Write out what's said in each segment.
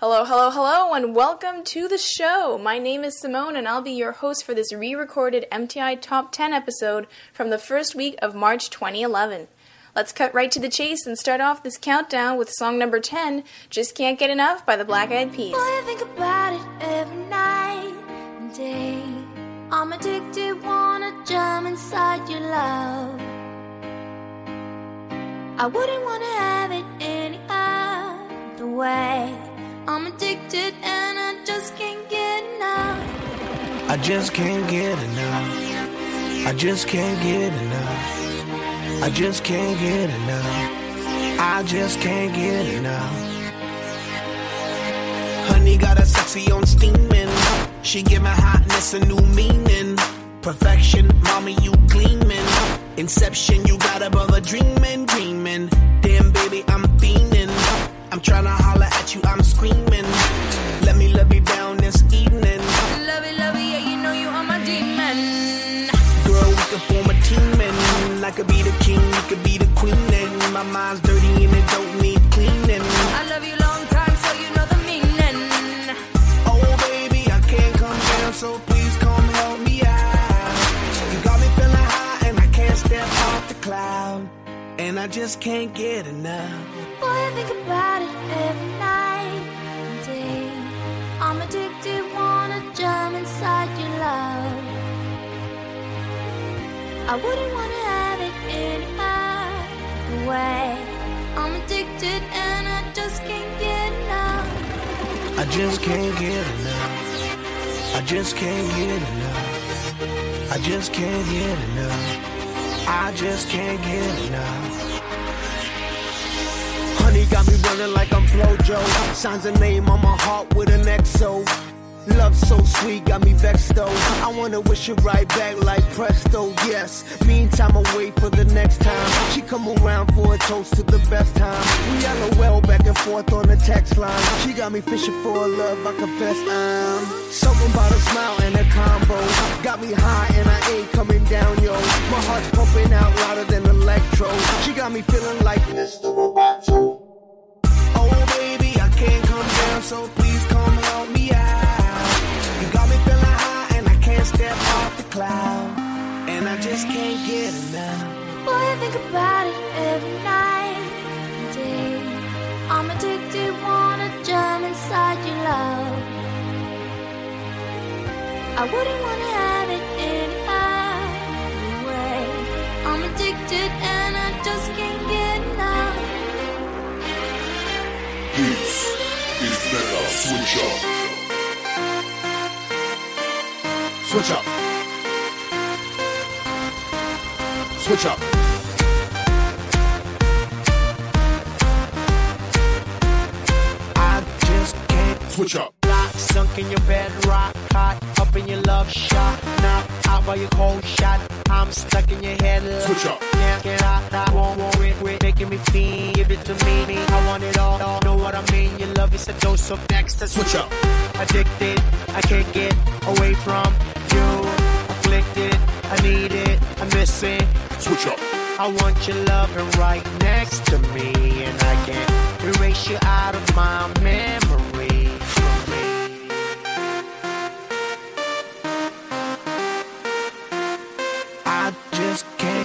Hello, hello, hello, and welcome to the show. My name is Simone, and I'll be your host for this re recorded MTI Top 10 episode from the first week of March 2011. Let's cut right to the chase and start off this countdown with song number 10 Just Can't Get Enough by the Black Eyed Peas. Boy, I think about it every night and day. I'm addicted, wanna jump inside your love. I wouldn't wanna have it any other way. I'm addicted and I just can't get enough. I just can't get enough. I just can't get enough. I just can't get enough. I just can't get enough. Honey got a sexy on steaming. She give my hotness a new meaning. Perfection, mommy, you gleaming. Inception, you got above a dreaming, dreaming. Damn, baby, I'm fiending. I'm tryna holler at you, I'm screaming. Let me love you down this evening. Love it, love it, yeah, you know you are my demon. Girl, we could form a team and I could be the king, you could be the queen. And my mind's dirty and it don't need cleaning. I love you long time, so you know the meaning. Oh, baby, I can't come down, so please come help me out. You got me feeling high and I can't step off the cloud. And I just can't get enough. Boy, I think about it every night and day. I'm addicted, wanna jump inside your love. I wouldn't wanna have it any other way. I'm addicted and I just can't get enough. I just can't get enough. I just can't get enough. I just can't get enough. I just can't get enough. Me running like I'm Flojo. Signs a name on my heart with an XO. Love so sweet, got me vexed though. I wanna wish it right back like presto, yes. Meantime, I wait for the next time. She come around for a toast to the best time. We LOL back and forth on the text line. She got me fishing for a love, I confess I'm. Something about a smile and a combo. Got me high and I ain't coming down, yo. My heart's pumping out louder than electro. She got me feeling like Mr. Roboto. So please come help me out. You got me feeling high, and I can't step off the cloud. And I just can't get enough. Boy, I think about it every night and day. I'm addicted, wanna jump inside your love. I wouldn't wanna have Switch Up. Switch up. Switch up. I just can't Switch up. Sunk in your bed, rock, hot, up in your love shot, knock out by your cold shot. I'm stuck in your head, like, Switch up. Can't get out, I won't worry, quit making me feel. Give it to me, me, I want it all, all. Know what I mean? Your love is a dose of next Switch up. Addicted, I can't get away from you. Afflicted, I need it, I miss it. Switch up. I want your loving right next to me, and I can't erase you out of my memory.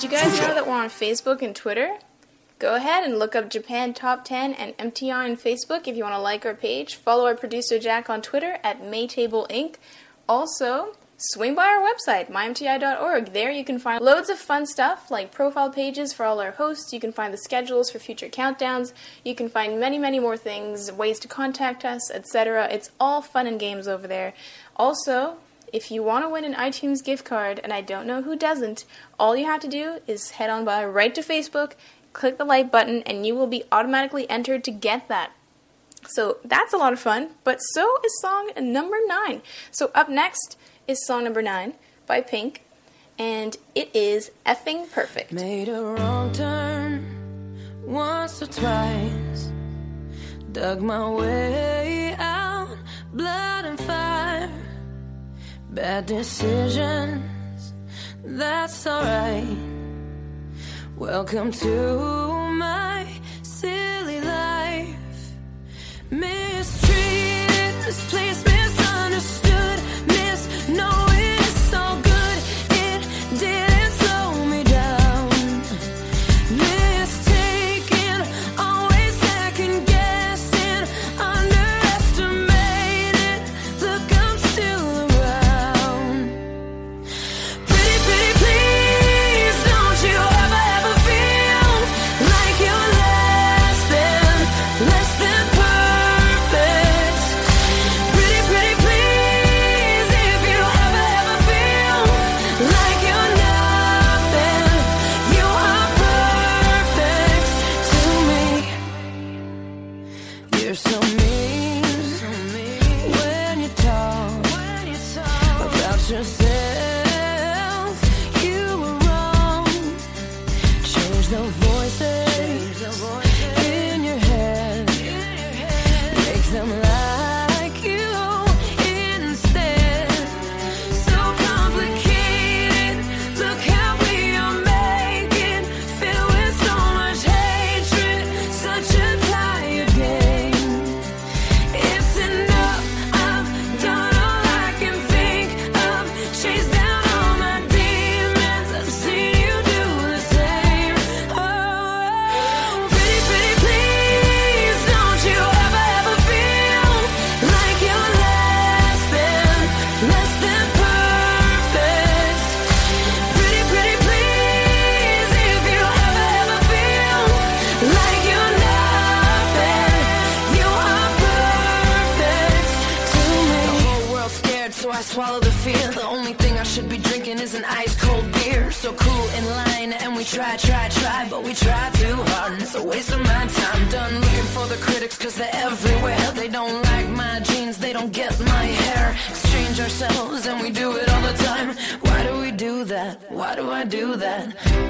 Did you guys know that we're on Facebook and Twitter? Go ahead and look up Japan Top 10 and MTI on Facebook if you want to like our page. Follow our producer Jack on Twitter at Maytable Inc. Also, swing by our website, mymti.org. There you can find loads of fun stuff like profile pages for all our hosts. You can find the schedules for future countdowns. You can find many, many more things, ways to contact us, etc. It's all fun and games over there. Also, if you want to win an iTunes gift card, and I don't know who doesn't, all you have to do is head on by right to Facebook, click the like button, and you will be automatically entered to get that. So that's a lot of fun, but so is song number nine. So up next is song number nine by Pink, and it is effing perfect. Made a wrong turn once or twice. Dug my way out, blood and fire. Bad decisions, that's alright. Welcome to my silly life. Mistreated, misplaced, misunderstood, misknowing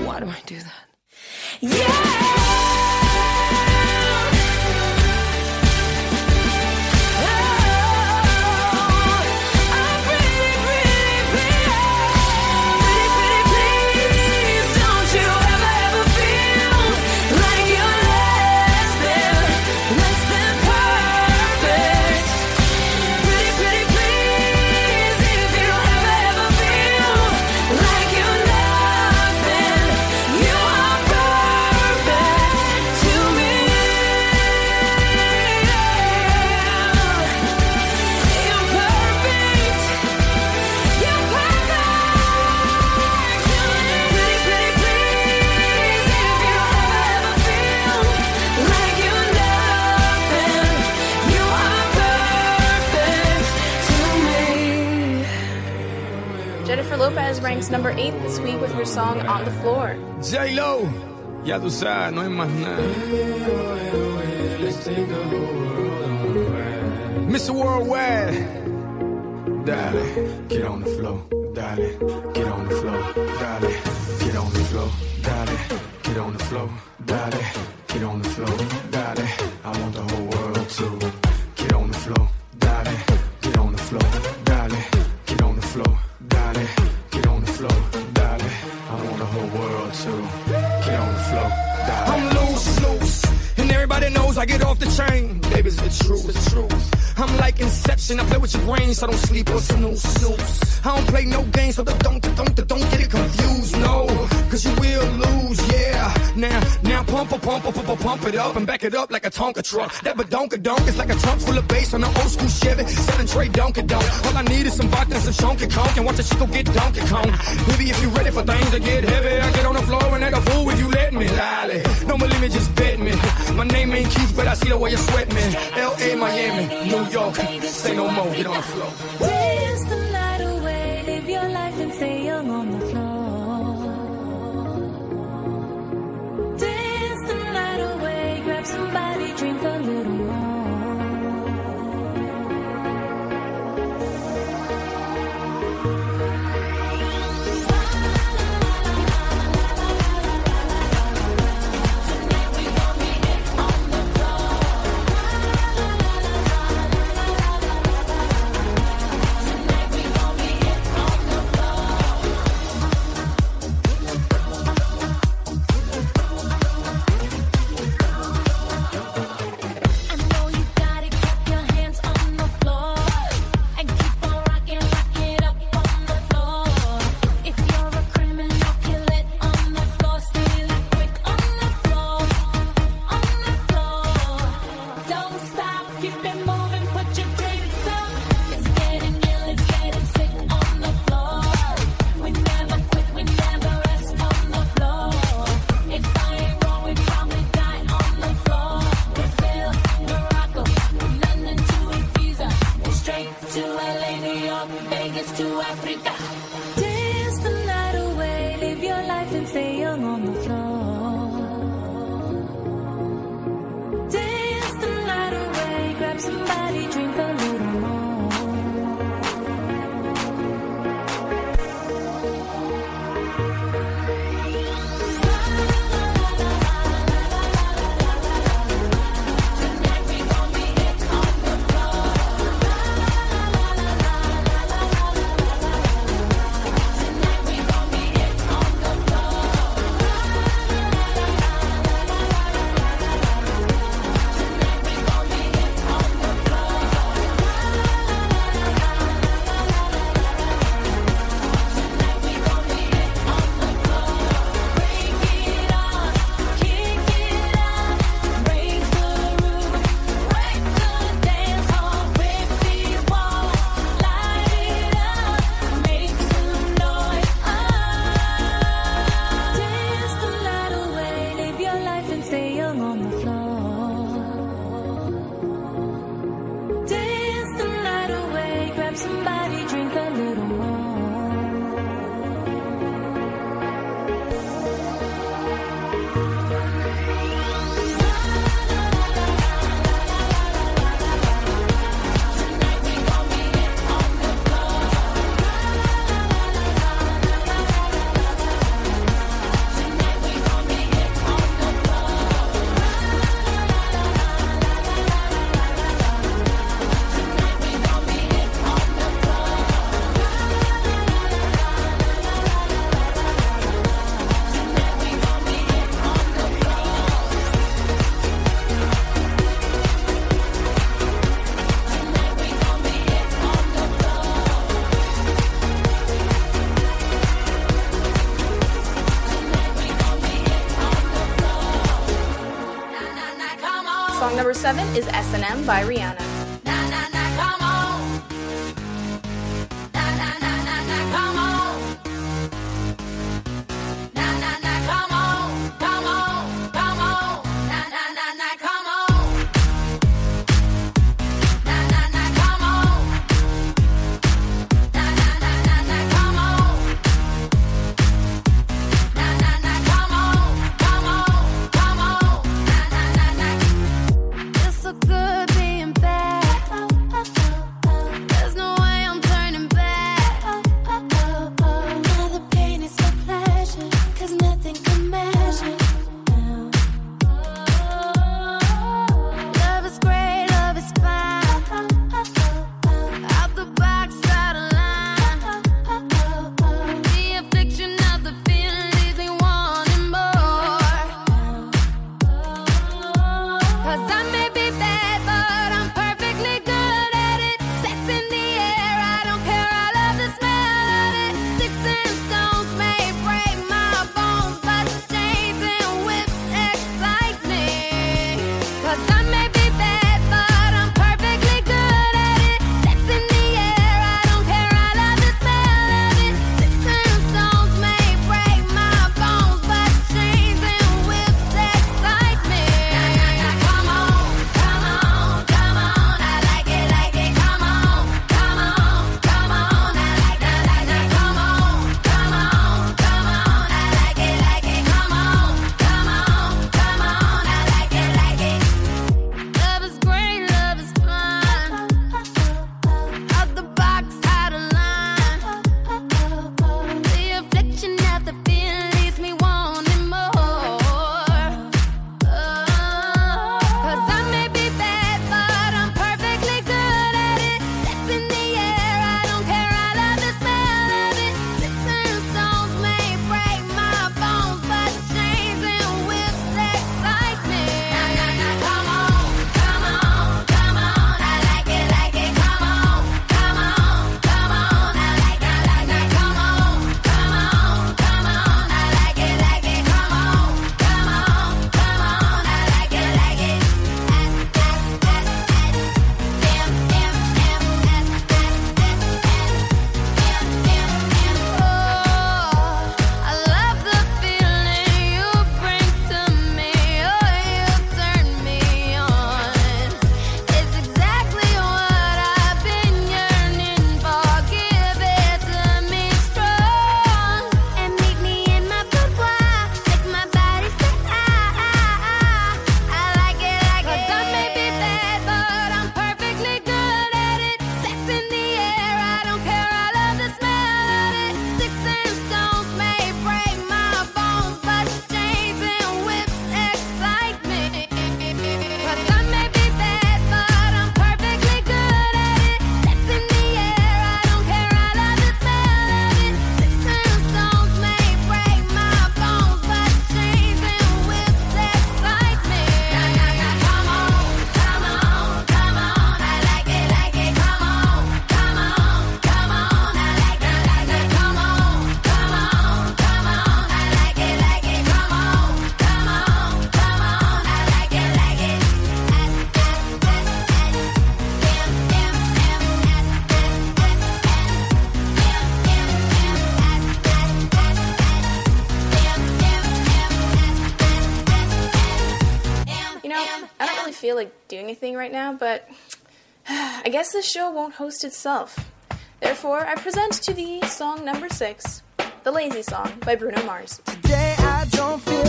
Why do I do that? You Lopez number eight this week with her song On the Floor. J-Lo, ya tú sabes, no hay más nada. Mr. Worldwide, dale, get on the floor, dale, get on the floor, dale, get on the floor, dale, get on the floor, dale, get on the floor, dale. I'm loose, loose, and everybody knows I get off the chain. Baby, it's the truth, the truth. I'm like Inception, I play with your brain, so I don't sleep or snooze, snooze. I don't play no games, so don't, don't, don't, don't get it confused, no. Cause you will lose, yeah. Now, now pump, pump, pump, pump, pump, pump it up and back it up like a Tonka truck. That badonka donk is like a trunk full of bass on an old school Chevy. Seven tray donkey donk. All I need is some vodka and some chunky conk and watch the chico get donkey kong. Baby, if you ready for things to get heavy, I get on the floor and act a fool if you let me. Lolly, don't believe me, just bet me. My name ain't Keith, but I see the way you sweat me. L.A., Miami, New York, say no more, get on the floor. Is S&M by Rihanna. really do anything right now, but I guess the show won't host itself. Therefore, I present to thee song number six, The Lazy Song by Bruno Mars. Today I don't feel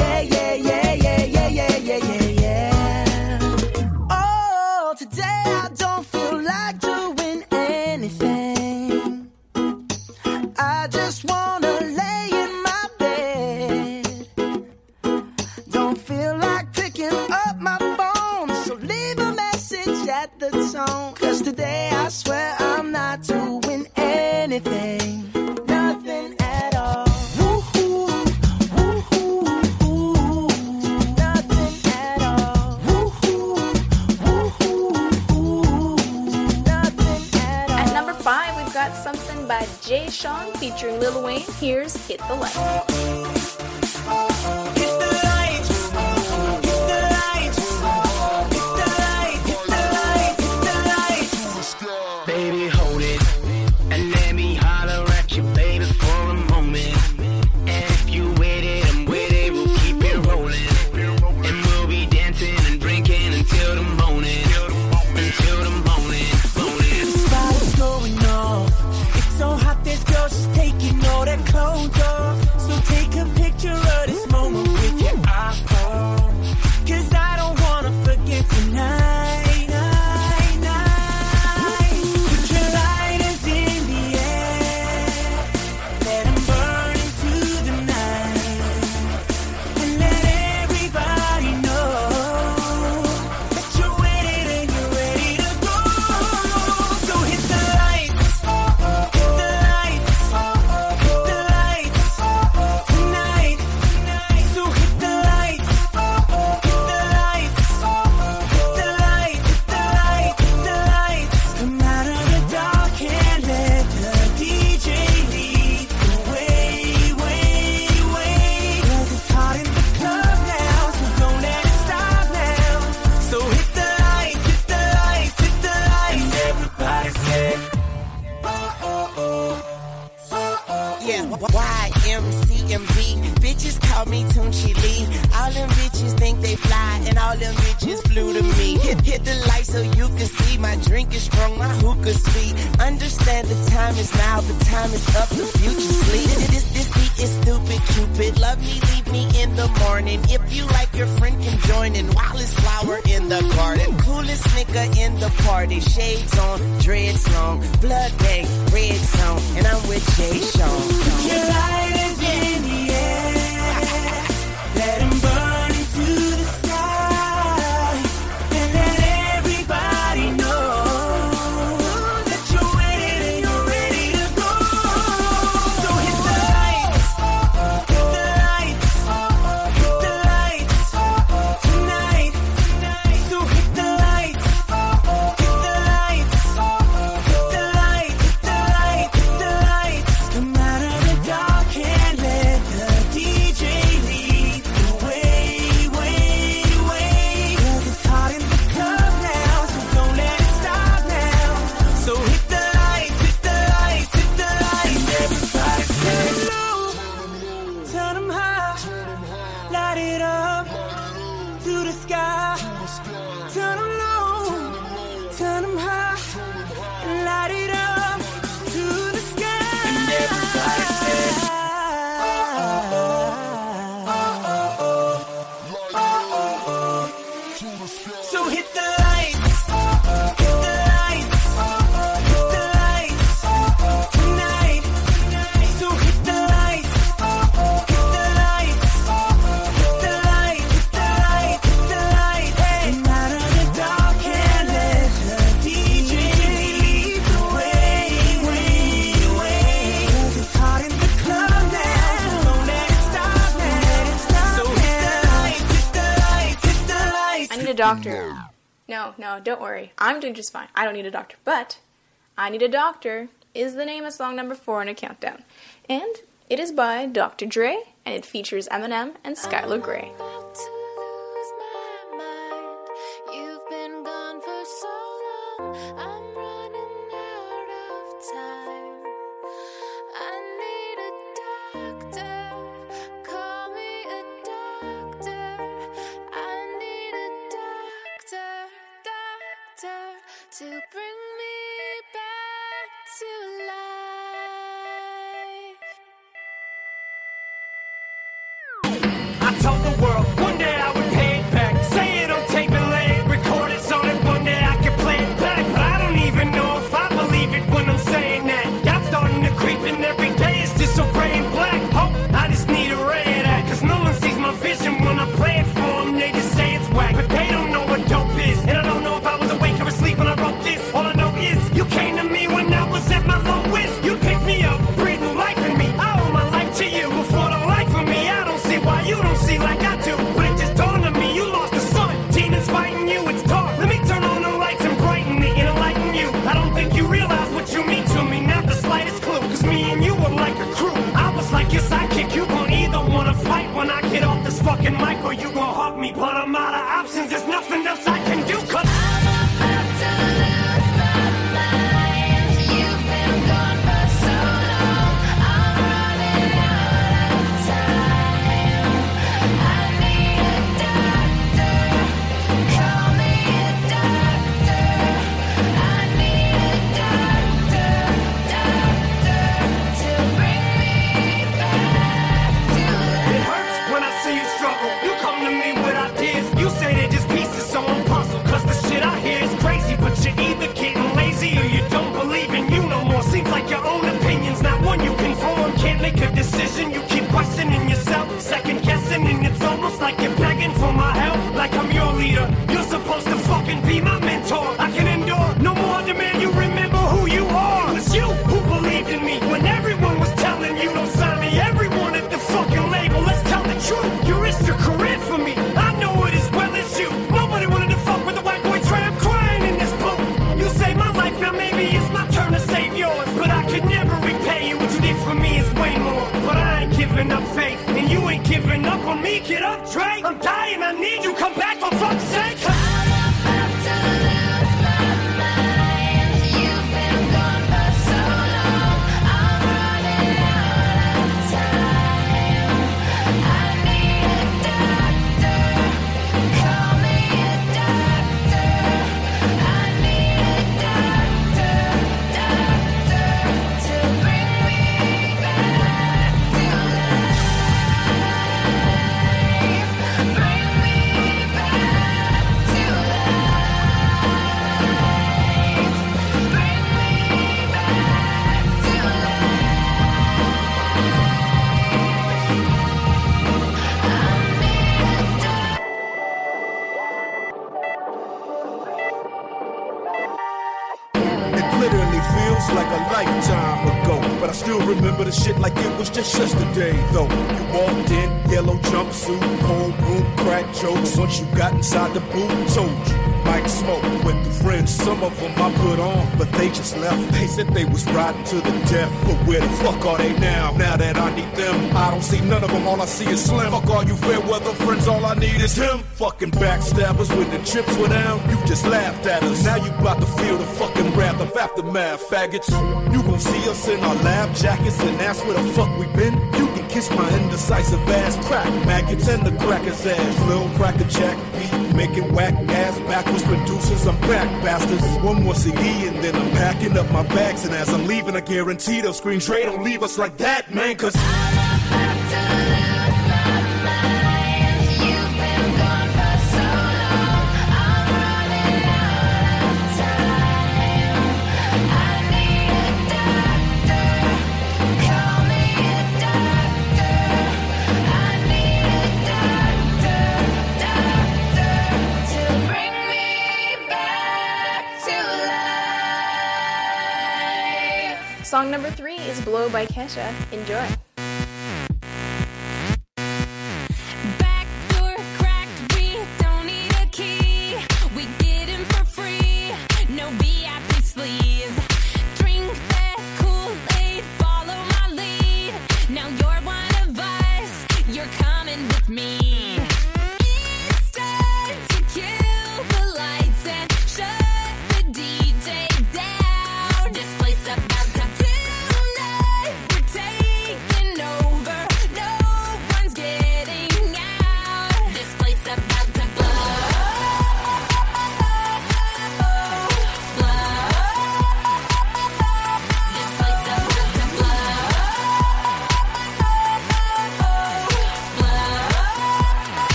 yeah, doctor. No, no, don't worry. I'm doing just fine. I don't need a doctor. But I Need a Doctor is the name of song number four in a countdown. And it is by Dr. Dre and it features Eminem and Skylar Grey. I'm remember the shit like it was just yesterday, though. You walked in, yellow jumpsuit, cold room, crack jokes. Once you got inside the booth, told you. Might smoke with the friends, some of them I put on, but they just left. They said they was riding to the death, but where the fuck are they now? Now that I need them, I don't see none of them, all I see is Slim. Fuck all you fair weather friends, all I need is him. Fucking backstabbers when the chips were down, you just laughed at us. Now you about to feel the fucking wrath of aftermath, faggots. You see us in our lab jackets and ask where the fuck we been. You can kiss my indecisive ass, crack maggots and the crackers ass. Lil cracker jack beat, making whack ass backwards producers. I'm back, bastards. One more CD and then I'm packing up my bags. And as I'm leaving, I guarantee they'll scream don't leave us like that, man, cause. Song number three is Blow by Kesha. Enjoy.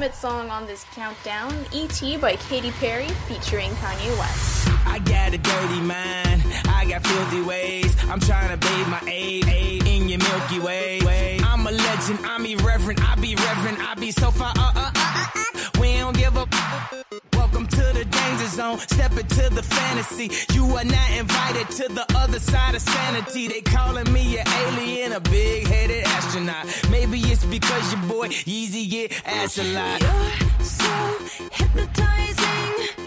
Penultimate song on this countdown, E.T. by Katy Perry featuring Kanye West. I got a dirty mind. I got filthy ways. I'm trying to bathe my aid, in your Milky Way. I'm a legend. I'm irreverent. I be reverent. I be so far. Uh, uh, uh, uh, uh. We don't give up. Danger zone. Step into the fantasy. You are not invited to the other side of sanity. They calling me an alien, a big headed astronaut. Maybe it's because your boy Yeezy get ass a lot. You're so hypnotizing.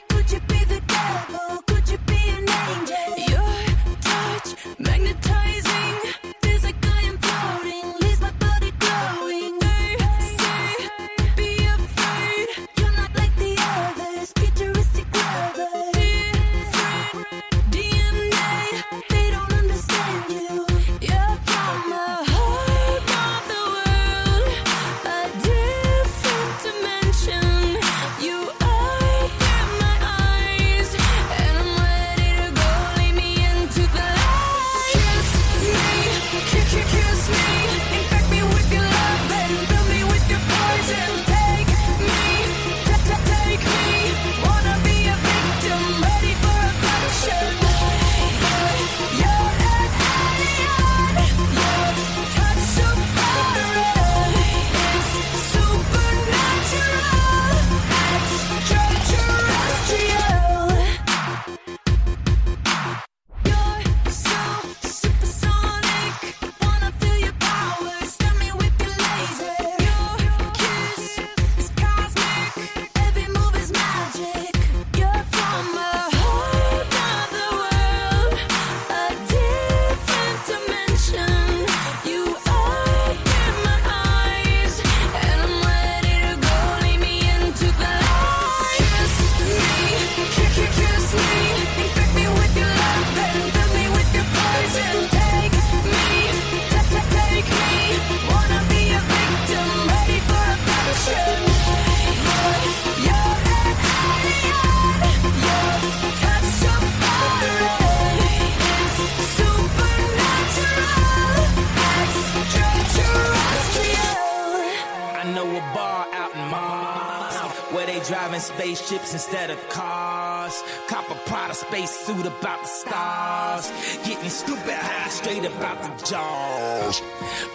Jaws.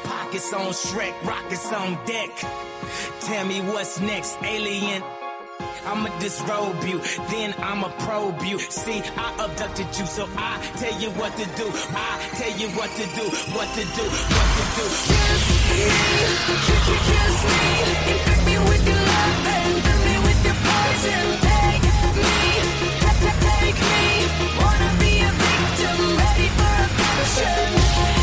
Pockets on Shrek, rockets on deck. Tell me what's next, alien. I'ma disrobe you, then I'ma probe you. See, I abducted you, so I tell you what to do. I tell you what to do, what to do, what to do. Kiss me, kiss me, infect me with your love and fill me with your poison. Take me, t- t- take me. Wanna be a victim, ready for abduction. You're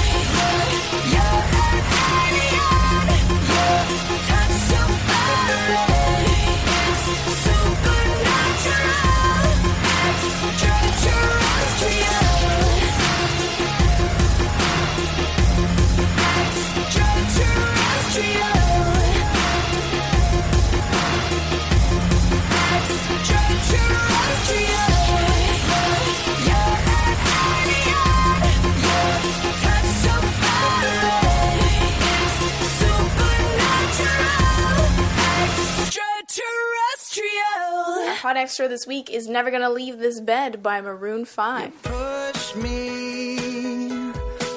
hot extra this week is Never Gonna Leave This Bed by Maroon 5. push me.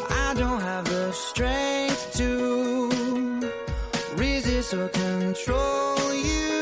I don't have the strength to resist or control you.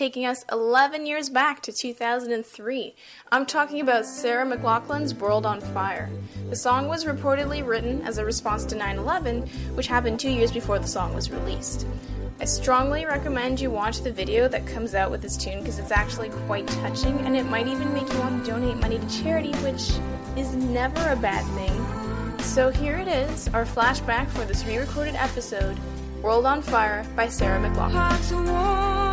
Taking us 11 years back to 2003. I'm talking about Sarah McLachlan's World on Fire. The song was reportedly written as a response to 9 11, which happened two years before the song was released. I strongly recommend you watch the video that comes out with this tune because it's actually quite touching and it might even make you want to donate money to charity, which is never a bad thing. So here it is, our flashback for this re recorded episode World on Fire by Sarah McLaughlin.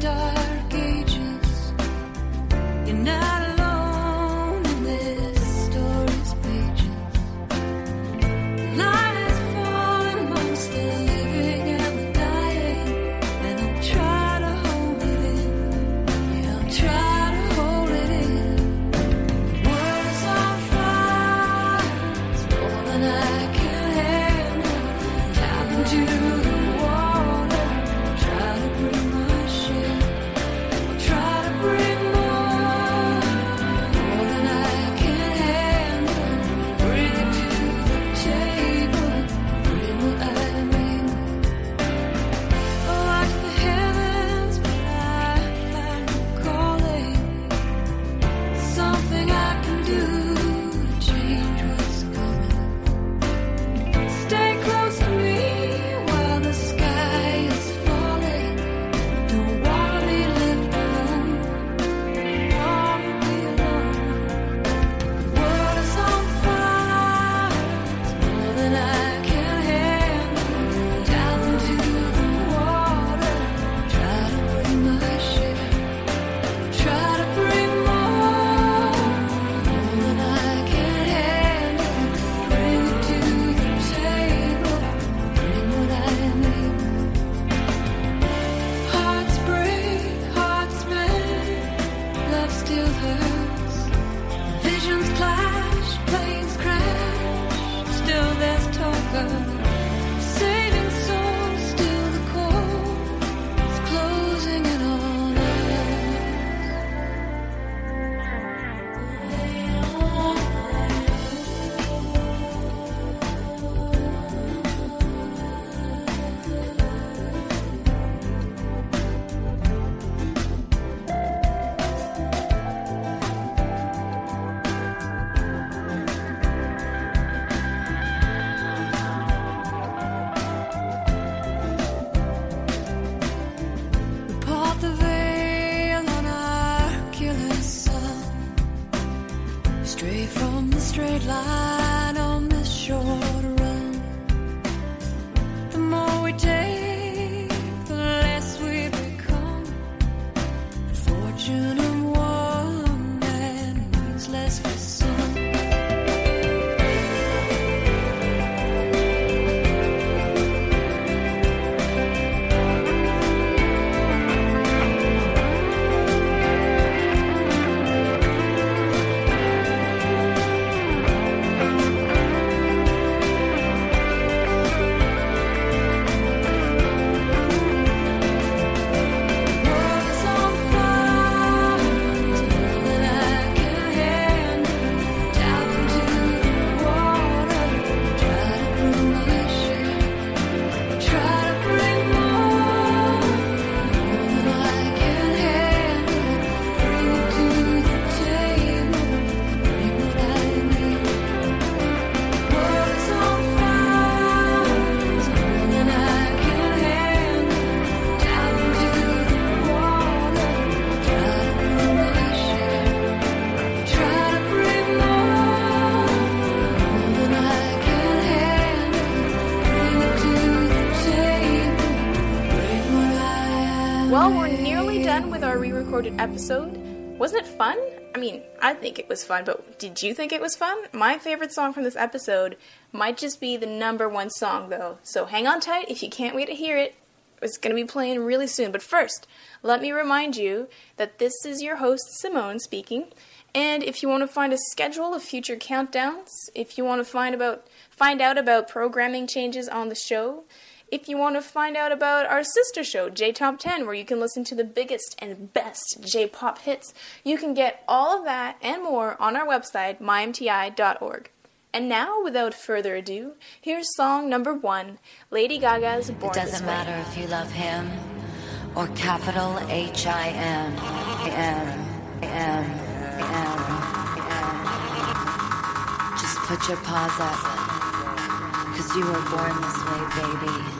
Dark ages. You're not episode. Wasn't it fun? I mean, I think it was fun, but did you think it was fun? My favorite song from this episode might just be the number one song, though, so hang on tight if you can't wait to hear it. It's going to be playing really soon. But first, let me remind you that this is your host, Simone, speaking. And if you want to find a schedule of future countdowns, if you want to find about find out about programming changes on the show, if you want to find out about our sister show, J Top 10, where you can listen to the biggest and best J pop hits, you can get all of that and more on our website, mymti.org. And now, without further ado, here's song number one Lady Gaga's Born It doesn't This Way. matter if you love him or capital H I M. M. M. M. M. Just put your paws up. Cause you were born this way, baby.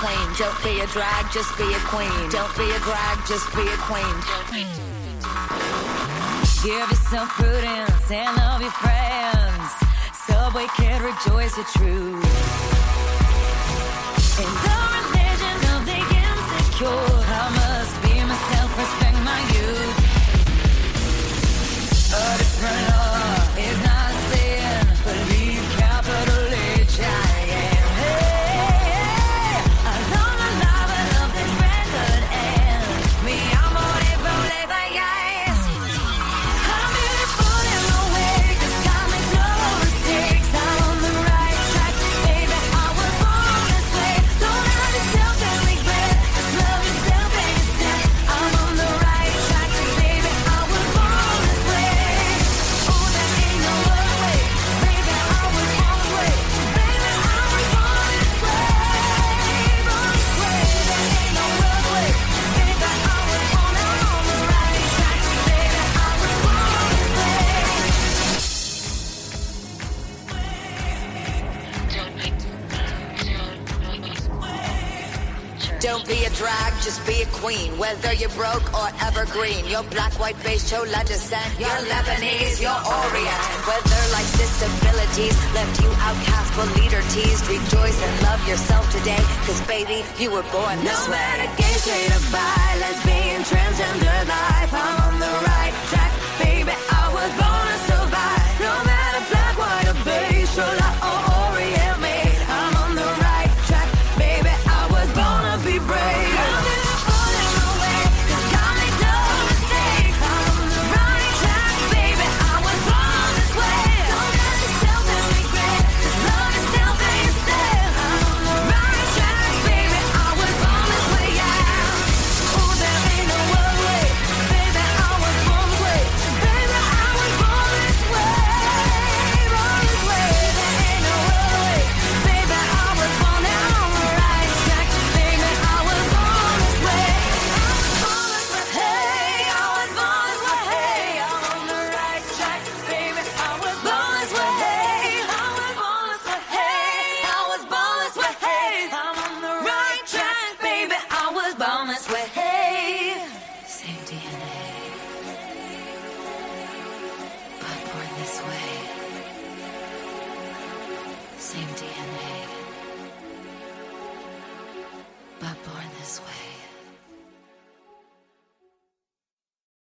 Queen. Don't be a drag, just be a queen. Don't be a drag, just be a queen. Give yourself prudence and love your friends. Subway kid, rejoice your truth. In the religion of the insecure, just be a queen. Whether you're broke or evergreen, your black, white, beige, chola descent, you're Lebanese, you're Orient. Whether life's disabilities left you outcast but leader teased, rejoice and love yourself today. Cause baby, you were born this No way. matter gay, straight or bi, lesbian, transgender life, I'm on the right track,